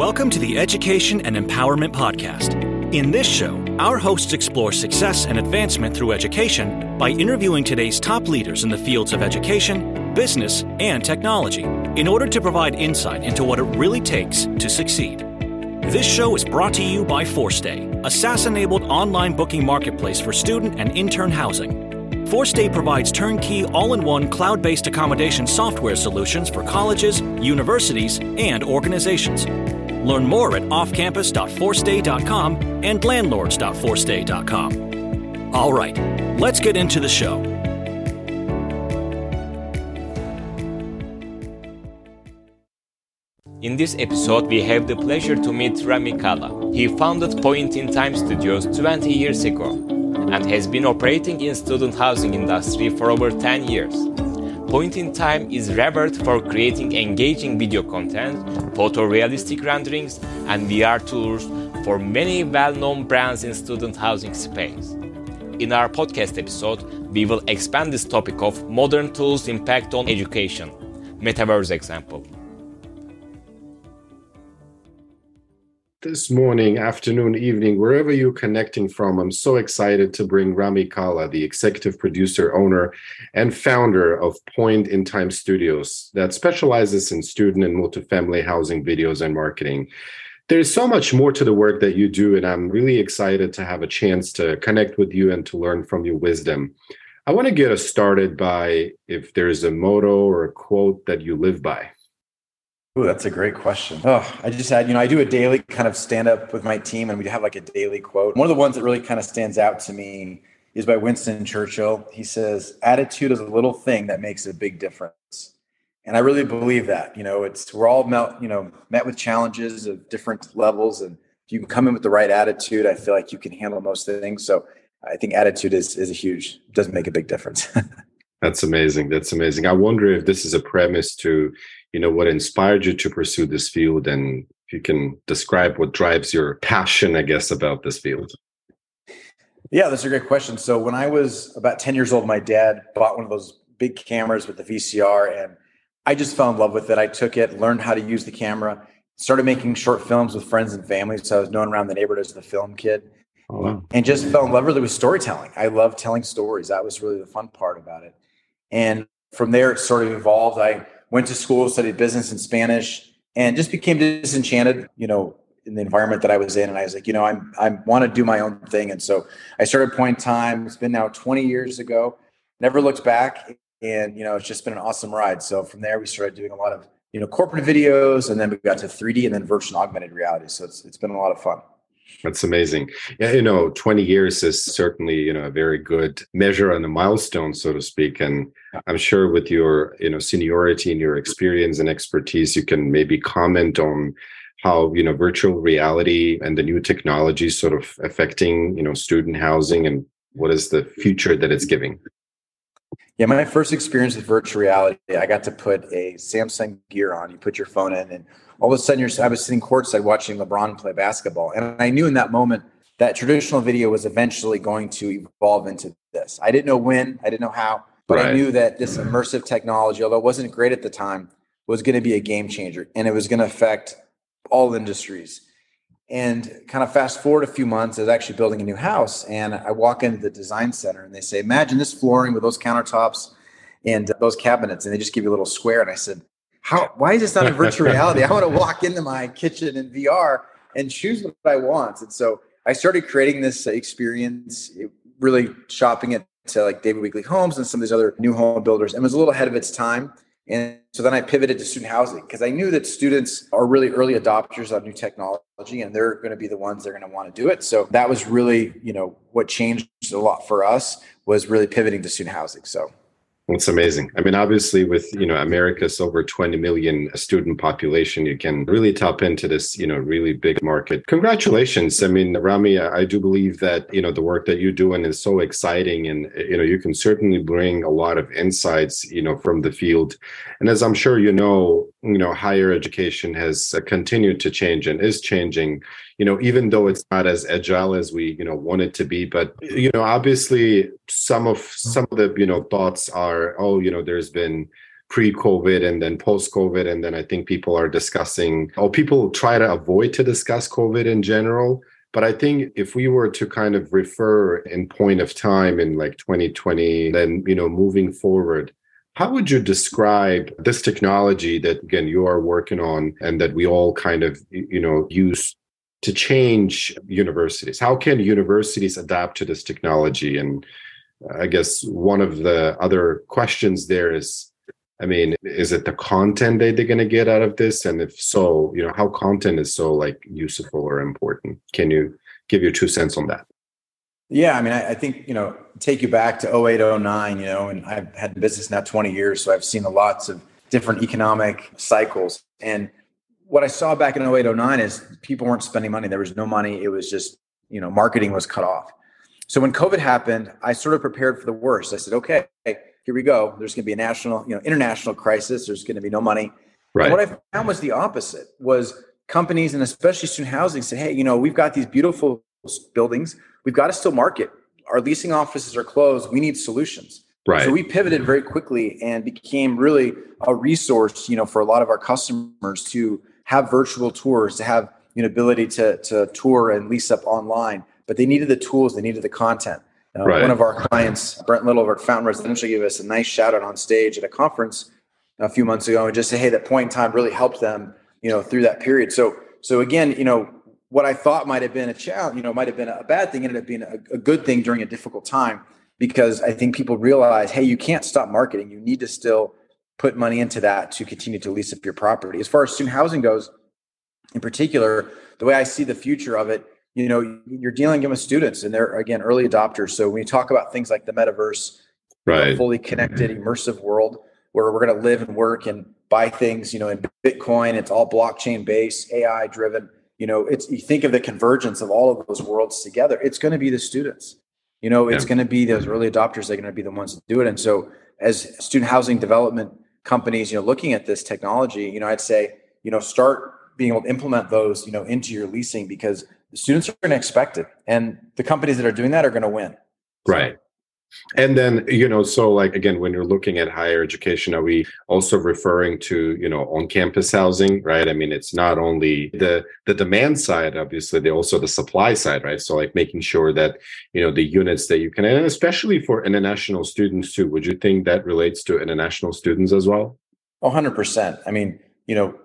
Welcome to the Education and Empowerment Podcast. In this show, our hosts explore success and advancement through education by interviewing today's top leaders in the fields of education, business, and technology in order to provide insight into what it really takes to succeed. This show is brought to you by 4stay, a SaaS enabled online booking marketplace for student and intern housing. 4stay provides turnkey, all in one cloud based accommodation software solutions for colleges, universities, and organizations. Learn more at offcampus.4stay.com and landlords.4stay.com. All right, let's get into the show. In this episode, we have the pleasure to meet Rami Kalla. He founded Point in Time Studios 20 years ago and has been operating in student housing industry for over 10 years. Point in Time is revered for creating engaging video content, photorealistic renderings, and VR tours for many well-known brands in student housing space. In our podcast episode, we will expand this topic of modern tools' impact on education. Metaverse example. This morning, afternoon, evening, wherever you're connecting from, I'm so excited to bring Rami Kalla, the executive producer, owner, and founder of Point in Time Studios that specializes in student and multifamily housing videos and marketing. There's so much more to the work that you do, and I'm really excited to have a chance to connect with you and to learn from your wisdom. I want to get us started by if there's a motto or a quote that you live by. Oh, that's a great question. Oh, I just had, you know, I do a daily kind of stand up with my team and we have like a daily quote. One of the ones that really kind of stands out to me is by Winston Churchill. He says, attitude is a little thing that makes a big difference. And I really believe that, you know, it's, we're all met, you know, met with challenges of different levels. And if you can come in with the right attitude, I feel like you can handle most things. So I think attitude is, is a huge, does make a big difference. That's amazing. That's amazing. I wonder if this is a premise to you know what inspired you to pursue this field and if you can describe what drives your passion i guess about this field. Yeah that's a great question. So when i was about 10 years old my dad bought one of those big cameras with the vcr and i just fell in love with it. I took it learned how to use the camera started making short films with friends and family so i was known around the neighborhood as the film kid. Oh, wow. and just fell in love really with storytelling. I love telling stories. That was really the fun part about it. And from there it sort of evolved. I went to school, studied business and Spanish, and just became disenchanted, you know, in the environment that I was in. And I was like, you know, I'm I want to do my own thing. And so I started Point Time. It's been now 20 years ago. Never looked back. And you know, it's just been an awesome ride. So from there we started doing a lot of, you know, corporate videos and then we got to 3D and then virtual and augmented reality. So it's it's been a lot of fun. That's amazing. Yeah, you know, 20 years is certainly, you know, a very good measure and a milestone, so to speak. And I'm sure with your, you know, seniority and your experience and expertise, you can maybe comment on how, you know, virtual reality and the new technology sort of affecting, you know, student housing and what is the future that it's giving. Yeah, my first experience with virtual reality, I got to put a Samsung gear on. You put your phone in and all of a sudden you're I was sitting courtside watching LeBron play basketball. And I knew in that moment that traditional video was eventually going to evolve into this. I didn't know when, I didn't know how, but right. I knew that this immersive technology, although it wasn't great at the time, was going to be a game changer and it was going to affect all industries. And kind of fast forward a few months, I was actually building a new house and I walk into the design center and they say, Imagine this flooring with those countertops and those cabinets. And they just give you a little square. And I said, how why is this not in virtual reality? I want to walk into my kitchen in VR and choose what I want. And so I started creating this experience, really shopping it to like David Weekley Homes and some of these other new home builders, and was a little ahead of its time. And so then I pivoted to student housing because I knew that students are really early adopters of new technology and they're going to be the ones that are going to want to do it. So that was really, you know, what changed a lot for us was really pivoting to student housing. So it's amazing. I mean, obviously, with you know America's over 20 million student population, you can really tap into this you know really big market. Congratulations! I mean, Rami, I do believe that you know the work that you're doing is so exciting, and you know you can certainly bring a lot of insights you know from the field. And as I'm sure you know, you know higher education has uh, continued to change and is changing you know even though it's not as agile as we you know want it to be but you know obviously some of some of the you know thoughts are oh you know there's been pre-COVID and then post-COVID, and then I think people are discussing. Oh, people try to avoid to discuss COVID in general. But I think if we were to kind of refer in point of time in like 2020, then you know, moving forward, how would you describe this technology that again you are working on and that we all kind of you know use to change universities? How can universities adapt to this technology? And I guess one of the other questions there is I mean, is it the content that they're going to get out of this? And if so, you know, how content is so like useful or important? Can you give your two cents on that? Yeah, I mean, I, I, think you know, take you back to 08, 09, you know, and I've had the business now 20 years, so I've seen lots of different economic cycles. And what I saw back in 08, 09 is people weren't spending money. There was no money. It was just, you know, marketing was cut off. So when COVID happened, I sort of prepared for the worst. I said, okay, here we go. There's going to be a national, you know, international crisis. There's going to be no money. Right. And what I found was the opposite was companies and especially student housing said, hey, you know, we've got these beautiful buildings. We've got to still market. Our leasing offices are closed. We need solutions. Right. So we pivoted very quickly and became really a resource, you know, for a lot of our customers to have virtual tours, to have you know ability to to tour and lease up online. But they needed the tools, they needed the content. Uh, right. One of our clients, Brent Little over at Fountain Residential, gave us a nice shout out on stage at a conference a few months ago and just say, hey, that point in time really helped them, you know, through that period. So, so again, you know, what I thought might have been a challenge, you know, might have been a bad thing, ended up being a, a good thing during a difficult time because I think people realize, hey, you can't stop marketing. You need to still put money into that to continue to lease up your property. As far as student housing goes, in particular, the way I see the future of it you know you're dealing with students and they're again early adopters so when you talk about things like the metaverse right you know, fully connected immersive world where we're going to live and work and buy things you know in bitcoin it's all blockchain based ai driven you know it's you think of the convergence of all of those worlds together it's going to be the students. You know it's yeah. going to be those early adopters they're going to be the ones that do it. And so as student housing development companies you know looking at this technology you know i'd say you know start being able to implement those you know into your leasing because the students are going to expect it and the companies that are doing that are going to win right and then you know so like again when you're looking at higher education are we also referring to you know on campus housing right? I mean it's not only the the demand side obviously they also the supply side right? So like making sure that you know the units that you can and especially for international students too would you think that relates to international students as well? 100% i mean you know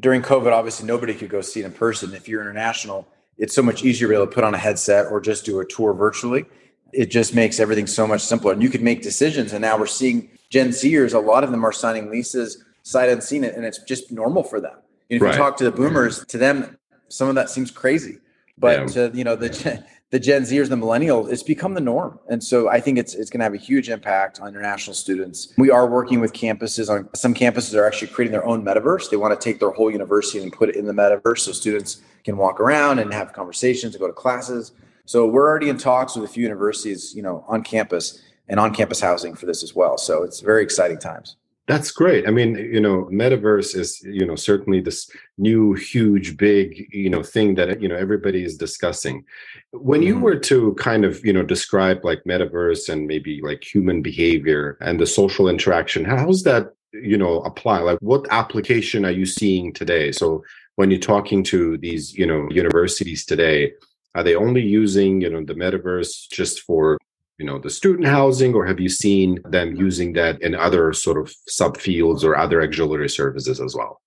during covid obviously nobody could go see it in person. If you're international it's so much easier to be able to put on a headset or just do a tour virtually. It just makes everything so much simpler. And you can make decisions. And now we're seeing Gen Zers, a lot of them are signing leases sight unseen, and it's just normal for them. You know, if right. you talk to the boomers, to them, some of that seems crazy. But yeah. to you know the the Gen Zers, the millennials, it's become the norm. And so I think it's it's going to have a huge impact on international students. We are working with campuses on some campuses are actually creating their own metaverse. They want to take their whole university and put it in the metaverse so students can walk around and have conversations and go to classes. So we're already in talks with a few universities, you know, on campus and on campus housing for this as well. So it's very exciting times. That's great. I mean, you know, metaverse is, you know, certainly this new, huge, big, you know, thing that, you know, everybody is discussing. When you mm-hmm. were to kind of, you know, describe like metaverse and maybe like human behavior and the social interaction, how's that, you know, apply? Like what application are you seeing today? So when you're talking to these, you know, universities today, are they only using, you know, the metaverse just for you know the student housing or have you seen them using that in other sort of subfields or other auxiliary services as well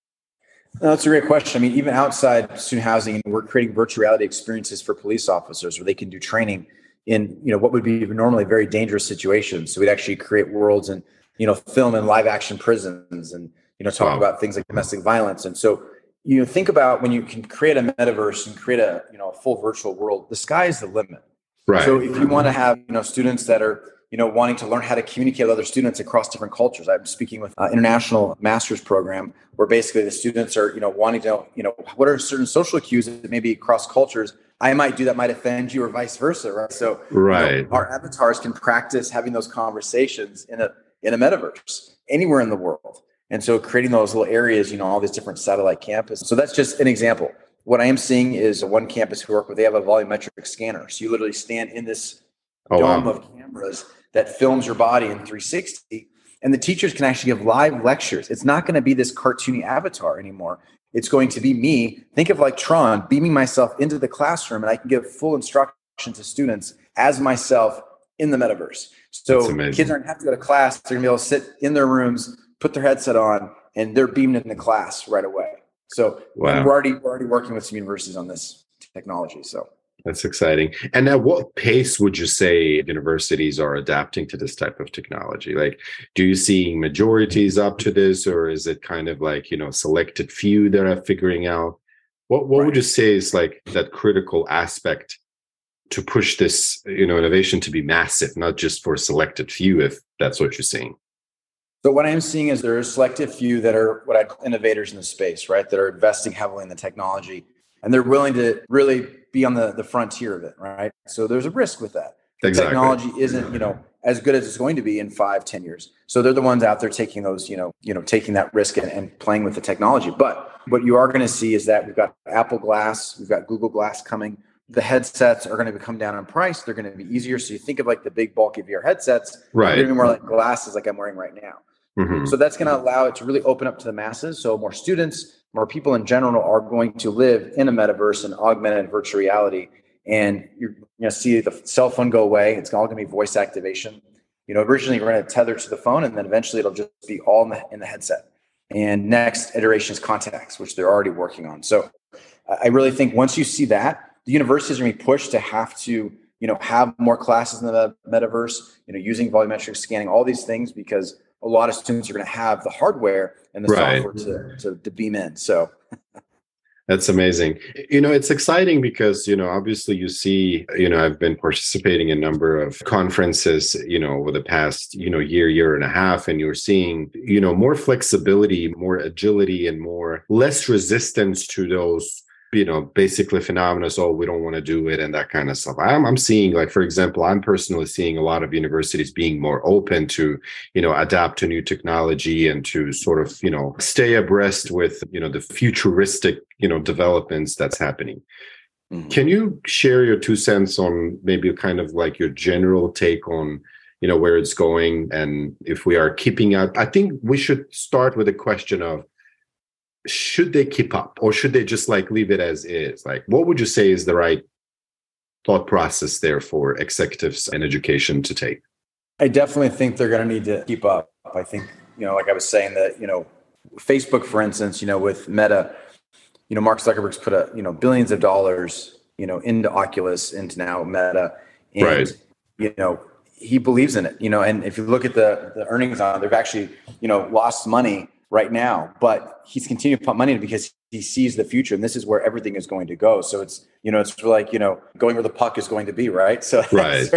that's a great question. I mean, even outside student housing, we're creating virtual reality experiences for police officers where they can do training in, you know, what would be normally very dangerous situations. So we'd actually create worlds and, you know, film in live action prisons and, you know, talk wow. about things like domestic violence. And so, you know, think about when you can create a metaverse and create a, you know, a full virtual world, the sky is the limit. Right. So if you want to have you know students that are you know wanting to learn how to communicate with other students across different cultures, I'm speaking with an international master's program where basically the students are you know wanting to know you know what are certain social cues that maybe across cultures I might do that might offend you or vice versa, right? So right, you know, our avatars can practice having those conversations in a in a metaverse anywhere in the world. And so creating those little areas, you know, all these different satellite campuses. So that's just an example. What I am seeing is one campus we work with, they have a volumetric scanner. So you literally stand in this oh, dome wow. of cameras that films your body in 360. and the teachers can actually give live lectures. It's not going to be this cartoony avatar anymore. It's going to be me. Think of like Tron beaming myself into the classroom, and I can give full instruction to students as myself in the metaverse. So kids aren't have to go to class; they're gonna be able to sit in their rooms, put their headset on, and they're beamed into class right away. So wow. we're already we're already working with some universities on this technology. So that's exciting. And at what pace would you say universities are adapting to this type of technology? Like, do you see majorities up to this, or is it kind of like you know selected few that are figuring out? What what right. would you say is like that critical aspect to push this you know innovation to be massive, not just for selected few, if that's what you're seeing? So what I'm seeing is there are a selective few that are what I call innovators in the space, right? That are investing heavily in the technology and they're willing to really be on the, the frontier of it, right? So there's a risk with that. Exactly. Technology isn't, you know, as good as it's going to be in five, ten years. So they're the ones out there taking those, you know, you know, taking that risk and, and playing with the technology. But what you are going to see is that we've got Apple Glass, we've got Google Glass coming. The headsets are going to come down in price. They're going to be easier. So you think of like the big bulky VR headsets, right? They're going to be more like glasses, like I'm wearing right now. Mm-hmm. So that's going to allow it to really open up to the masses. So more students, more people in general are going to live in a metaverse and augmented virtual reality. And you're going to see the cell phone go away. It's all going to be voice activation. You know, originally we're going to tether to the phone, and then eventually it'll just be all in the, in the headset. And next iteration is contacts, which they're already working on. So I really think once you see that, the universities are going to be pushed to have to, you know, have more classes in the metaverse. You know, using volumetric scanning, all these things because a lot of students are going to have the hardware and the right. software to, to, to beam in. So that's amazing. You know, it's exciting because, you know, obviously you see, you know, I've been participating in a number of conferences, you know, over the past, you know, year, year and a half, and you're seeing, you know, more flexibility, more agility, and more less resistance to those you know basically phenomena so we don't want to do it and that kind of stuff. I'm, I'm seeing like for example i'm personally seeing a lot of universities being more open to you know adapt to new technology and to sort of you know stay abreast with you know the futuristic you know developments that's happening. Mm-hmm. can you share your two cents on maybe kind of like your general take on you know where it's going and if we are keeping up? I think we should start with a question of should they keep up or should they just like leave it as is? Like what would you say is the right thought process there for executives and education to take? I definitely think they're going to need to keep up. I think you know like i was saying that you know facebook for instance you know with meta you know mark zuckerberg's put a you know billions of dollars you know into oculus into now meta and right. you know he believes in it you know and if you look at the the earnings on they've actually you know lost money right now, but he's continuing to pump money in because he sees the future and this is where everything is going to go. So it's, you know, it's like, you know, going where the puck is going to be, right? So, right.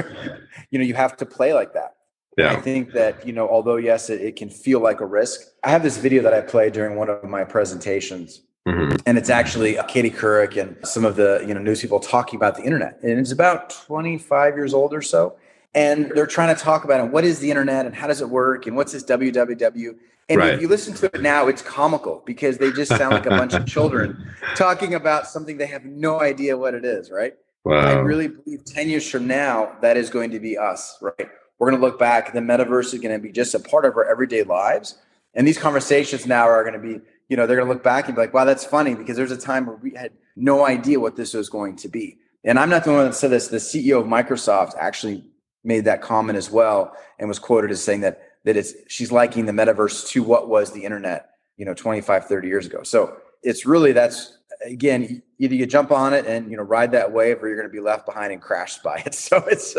you know, you have to play like that. Yeah. I think that, you know, although yes, it, it, can feel like a risk. I have this video that I played during one of my presentations. Mm-hmm. And it's actually Katie Couric and some of the, you know, news people talking about the internet. And it's about 25 years old or so. And they're trying to talk about it. What is the internet and how does it work? And what's this www? And right. if you listen to it now, it's comical because they just sound like a bunch of children talking about something they have no idea what it is, right? Wow. I really believe 10 years from now, that is going to be us, right? We're going to look back, the metaverse is going to be just a part of our everyday lives. And these conversations now are going to be, you know, they're going to look back and be like, wow, that's funny because there's a time where we had no idea what this was going to be. And I'm not the one that said this. The CEO of Microsoft actually made that comment as well and was quoted as saying that that it's she's liking the metaverse to what was the internet you know 25 30 years ago. So it's really that's again either you jump on it and you know ride that wave or you're going to be left behind and crashed by it. So it's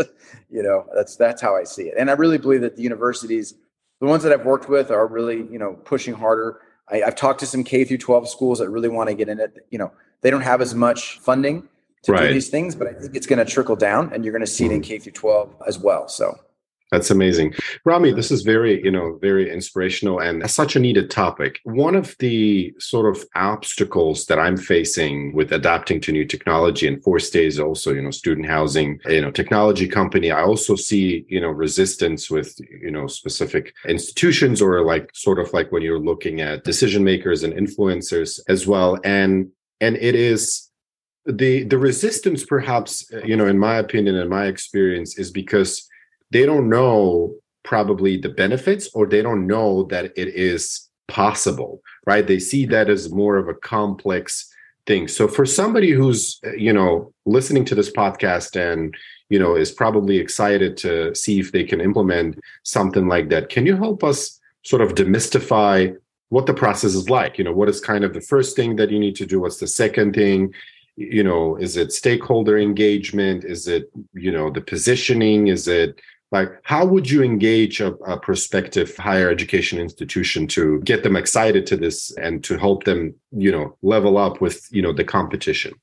you know that's that's how i see it. And i really believe that the universities the ones that i've worked with are really you know pushing harder. I, have talked to some k through 12 schools that really want to get in it. You know they don't have as much funding to right. do these things but i think it's going to trickle down and you're going to see it in mm-hmm. k through 12 as well. So that's amazing. Rami, this is very, you know, very inspirational and such a needed topic. One of the sort of obstacles that I'm facing with adapting to new technology and 4stay's also, you know, student housing, you know, technology company, I also see, you know, resistance with, you know, specific institutions or like sort of like when you're looking at decision makers and influencers as well. And and it is the the resistance perhaps, you know, in my opinion and my experience is because they don't know probably the benefits or they don't know that it is possible, right? They see that as more of a complex thing. So for somebody who's, uh, you know, listening to this podcast and, you know, is probably excited to see if they can implement something like that, can you help us sort of demystify what the process is like? You know, what is kind of the first thing that you need to do? What's the second thing? You know, is it stakeholder engagement? Is it, you know, the positioning? Is it like how would you engage a, a, prospective higher education institution to get them excited to this and to help them you know level up with you know the competition?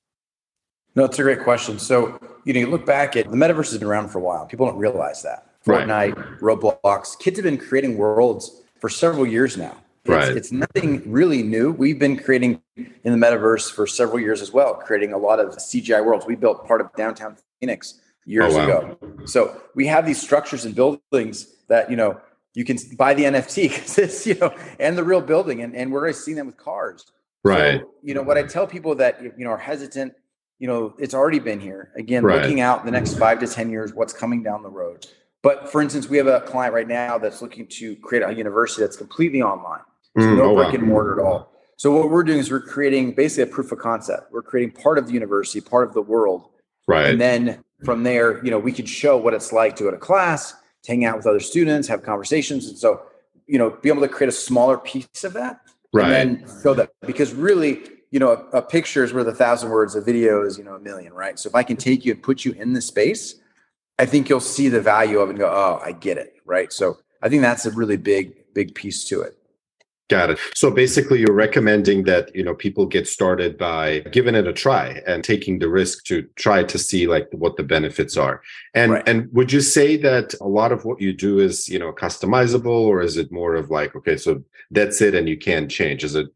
No it's a great question. So you know you look back at the metaverse has been around for a while. People don't realize that. Fortnite right. roblox kids have been creating worlds for several years now. It's, right. it's nothing really new. We've been creating in the metaverse for several years as well creating a lot of cgi worlds. We built part of downtown phoenix years oh, wow. ago. So we have these structures and buildings that, you know, you can buy the NFT because it's, you know, and the real building. And, and we're already seeing them with cars. Right. So, you know, what I tell people that, you know, are hesitant, you know, it's already been here. Again, right. looking out the next five to 10 years, what's coming down the road. But for instance, we have a client right now that's looking to create a university that's completely online. So mm, no oh, brick wow. and mortar at all. So what we're doing is we're creating basically a proof of concept. We're creating part of the university, part of the world. Right. And then from there, you know, we could show what it's like to go to class, to hang out with other students, have conversations. And so, you know, be able to create a smaller piece of that. Right. And then show that because really, you know, a, a picture is worth a thousand words, a video is, you know, a million, right? So if I can take you and put you in the space, I think you'll see the value of it and go, oh, I get it. Right. So I think that's a really big, big piece to it. Got it. So basically, you're recommending that you know people get started by giving it a try and taking the risk to try to see like what the benefits are. And right. and would you say that a lot of what you do is you know customizable, or is it more of like okay, so that's it and you can't change? Is it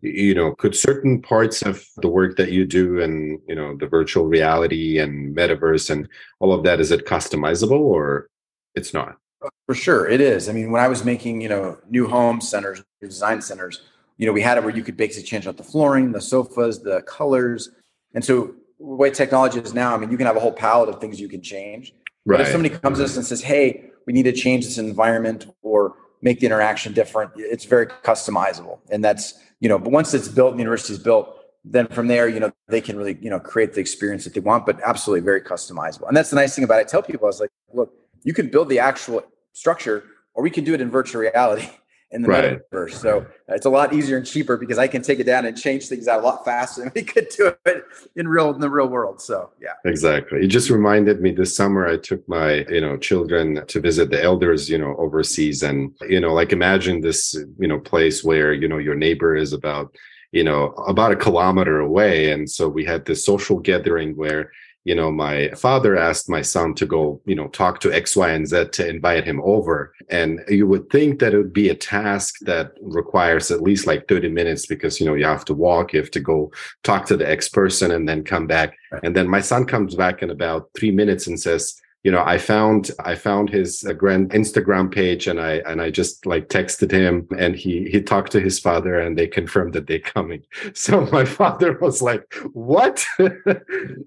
you know could certain parts of the work that you do and you know the virtual reality and metaverse and all of that is it customizable or it's not? For sure, it is. I mean, when I was making, you know, new home centers, new design centers, you know, we had it where you could basically change out the flooring, the sofas, the colors, and so the way technology is now, I mean, you can have a whole palette of things you can change. Right. But if somebody comes to us and says, "Hey, we need to change this environment or make the interaction different," it's very customizable, and that's you know. But once it's built, the university is built, then from there, you know, they can really you know create the experience that they want, but absolutely very customizable. And that's the nice thing about it. I tell people, I was like, look, you can build the actual structure, or we can do it in virtual reality in the right. metaverse. So uh, it's a lot easier and cheaper because I can take it down and change things out a lot faster than we could do it in real in the real world. So yeah. Exactly. It just reminded me this summer I took my, you know, children to visit the elders, you know, overseas. And, you know, like imagine this, you know, place where, you know, your neighbor is about you know about a kilometer away and so we had this social gathering where you know, my father asked my son to go, you know, talk to X, Y, and Z to invite him over. And you would think that it would be a task that requires at least like 30 minutes because, you know, you have to walk, you have to go talk to the X person and then come back. And then my son comes back in about three minutes and says, you know i found i found his uh, grand instagram page and i and i just like texted him and he he talked to his father and they confirmed that they're coming. So my father was like what?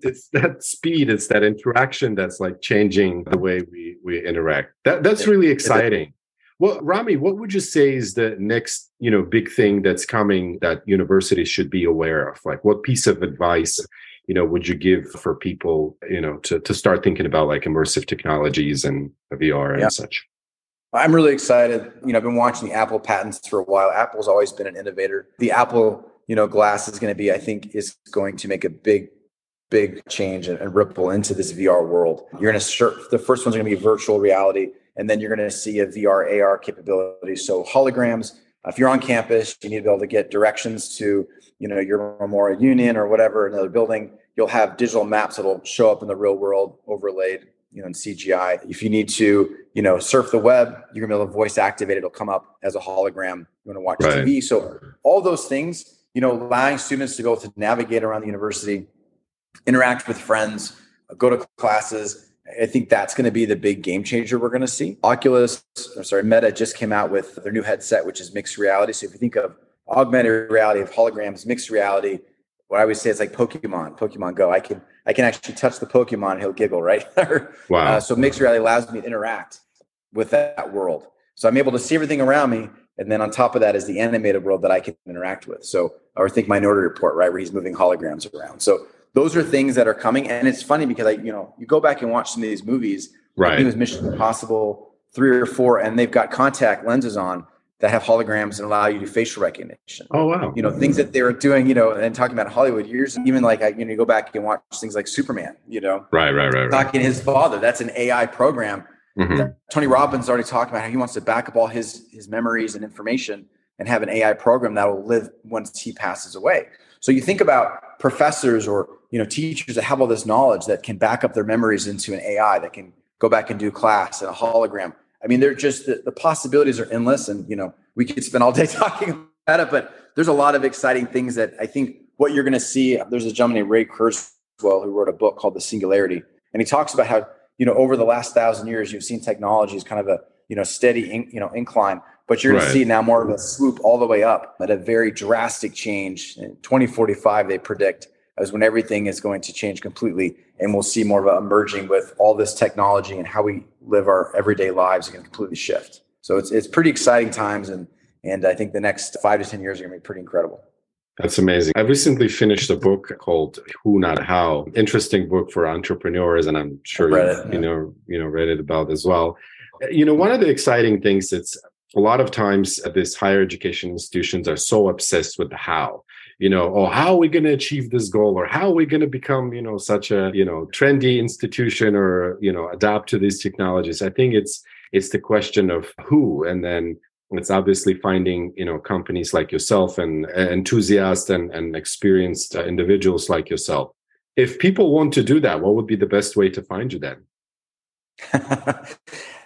It's that speed it's that interaction that's like changing the way we we interact. That that's really exciting. Well rami what would you say is the next you know big thing that's coming that universities should be aware of? Like what piece of advice you know would you give for people you know to to start thinking about like immersive technologies and VR and yeah. such? I'm really excited. You know, I've been watching the Apple patents for a while. Apple's always been an innovator. The Apple, you know, glass is going to be, I think, is going to make a big, big change and, and ripple into this VR world. You're going to start. The first one's going to be virtual reality, and then you're going to see a VR AR capability. So holograms. Uh, if you're on campus, you need to be able to get directions to you know your Memorial Union or whatever another building, you'll have digital maps that'll show up in the real world overlaid, you know, in CGI. If you need to, you know, surf the web, you're gonna be able to voice activate. It'll come up as a hologram. You want to watch right. TV. So all those things, you know, allowing students to go to navigate around the university, interact with friends, go to classes. I think that's going to be the big game changer we're going to see. Oculus, I'm sorry, Meta just came out with their new headset, which is mixed reality. So if you think of augmented reality of holograms, mixed reality. What I always say is like Pokemon, Pokemon Go. I can I can actually touch the Pokemon, he'll giggle, right? wow. Uh, so mixed reality allows me to interact. with that world. So I'm able to see everything around me. And then on top of that is the animated world that I can interact with. So, or think Minority Report, right, where he's moving holograms around. So those are things that are coming. And it's funny because I, you know, you go back and watch some of these movies. Right. It was Mission Impossible three or four, and they've got contact lenses on that have holograms and allow you to facial recognition. Oh wow! You know things that they were doing. You know, and talking about Hollywood years, even like I, you know, you go back and watch things like Superman. You know, right, right, right. right. Talking his father, that's an AI program. Mm-hmm. Tony Robbins already talked about how he wants to back up all his his memories and information and have an AI program that will live once he passes away. So you think about professors or you know teachers that have all this knowledge that can back up their memories into an AI that can go back and do class and a hologram. I mean, they're just the, the possibilities are endless, and you know we could spend all day talking about it. But there's a lot of exciting things that I think what you're going to see. There's a gentleman named Ray Kurzweil who wrote a book called The Singularity, and he talks about how you know over the last thousand years you've seen technology is kind of a you know steady in, you know incline, but you're going right. to see now more of a swoop all the way up at a very drastic change. In 2045, they predict as when everything is going to change completely and we'll see more of a emerging with all this technology and how we live our everyday lives are going to completely shift so it's, it's pretty exciting times and and i think the next five to ten years are going to be pretty incredible that's amazing. I recently finished a book called Who Not How. Interesting book for entrepreneurs, and I'm sure you, it, you know you know read it about as well. You know, one of the exciting things that's a lot of times these higher education institutions are so obsessed with the how you know oh how are we going to achieve this goal? Or how are we going to become you know such a you know trendy institution or you know adapt to these technologies? I think it's it's the question of who and then it's obviously finding you know companies like yourself and uh, enthusiasts and, and experienced uh, individuals like yourself. If people want to do that what would be the best way to find you then?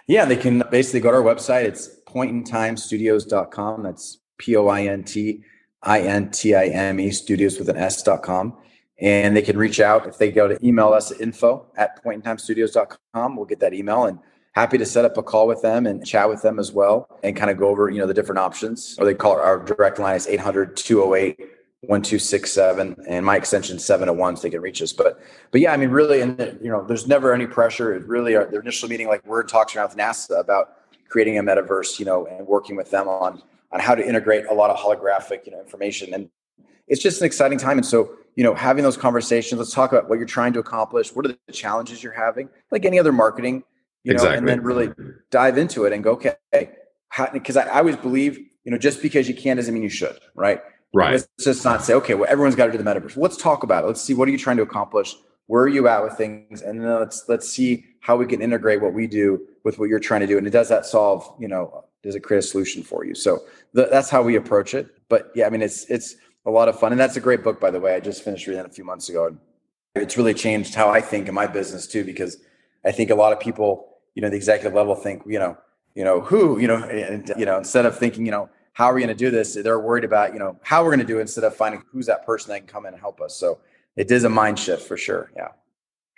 Yeah they can basically go to our website. It's pointintimestudios.com that's p-o-i-n-t I-N-T-I-M-E studios with an S.com. And they can reach out if they go to email us at info at pointintimestudios.com. We'll get that email and happy to set up a call with them and chat with them as well and kind of go over, you know, the different options. Or they call our direct line is 800 208 1267 and my extension 701 so they can reach us. But but yeah, I mean really and you know, there's never any pressure. It really our, their initial meeting like we're talking around with NASA about creating a metaverse, you know, and working with them on on how to integrate a lot of holographic you know information. And it's just an exciting time. And so you know having those conversations let's talk about what you're trying to accomplish. What are the challenges you're having? Like any other marketing you exactly. know and then really dive into it and go okay because I, I always believe you know just because you can doesn't mean you should right? Right. Let's just not say okay well everyone's got to do the metaverse. Let's talk about it. Let's see what are you trying to accomplish where are you at with things? And then let's let's see how we can integrate what we do with what you're trying to do. And it does that solve you know does it create a solution for you? So the, that's how we approach it. But yeah i mean it's it's a lot of fun. And that's a great book by the way. I just finished reading it a few months ago. And it's really changed how i think in my business too because i think a lot of people you know the executive level think you know you know who you know and you know instead of thinking you know how are we going to do this? They're worried about you know how we're going to do it instead of finding who's that person that can come in and help us. So it is a mind shift for sure yeah.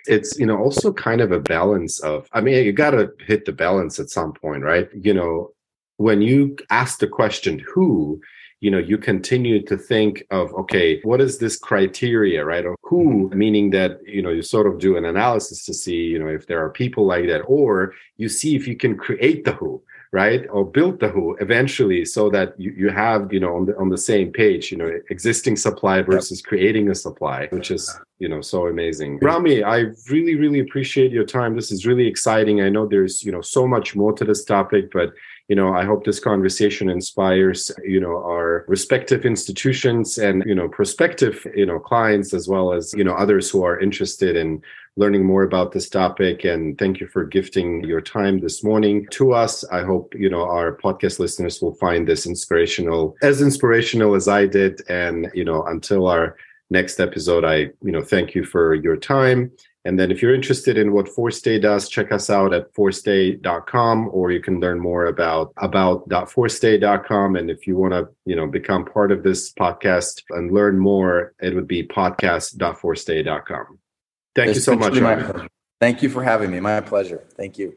It's you know also kind of a balance of i mean you got to hit the balance at some point right? You know when you ask the question who you know you continue to think of okay what is this criteria right? Or who mm-hmm. meaning that you know you sort of do an analysis to see you know if there are people like that or you see if you can create the who right? Or build the who eventually so that you, you have you know on the on the same page you know existing supply versus creating a supply which is you know so amazing. Rami i really really appreciate your time. This is really exciting. I know there's you know so much more to this topic but you know i hope this conversation inspires you know our respective institutions and you know prospective you know clients as well as you know others who are interested in learning more about this topic and thank you for gifting your time this morning to us. I hope you know our podcast listeners will find this inspirational as inspirational as i did. And you know until our next episode i you know thank you for your time. And then if you're interested in what 4stay does check us out at 4stay.com or you can learn more about about.4stay.com and if you want to you know become part of this podcast and learn more it would be podcast.4stay.com Thank it's you so much. Thank you for having me. My pleasure. Thank you.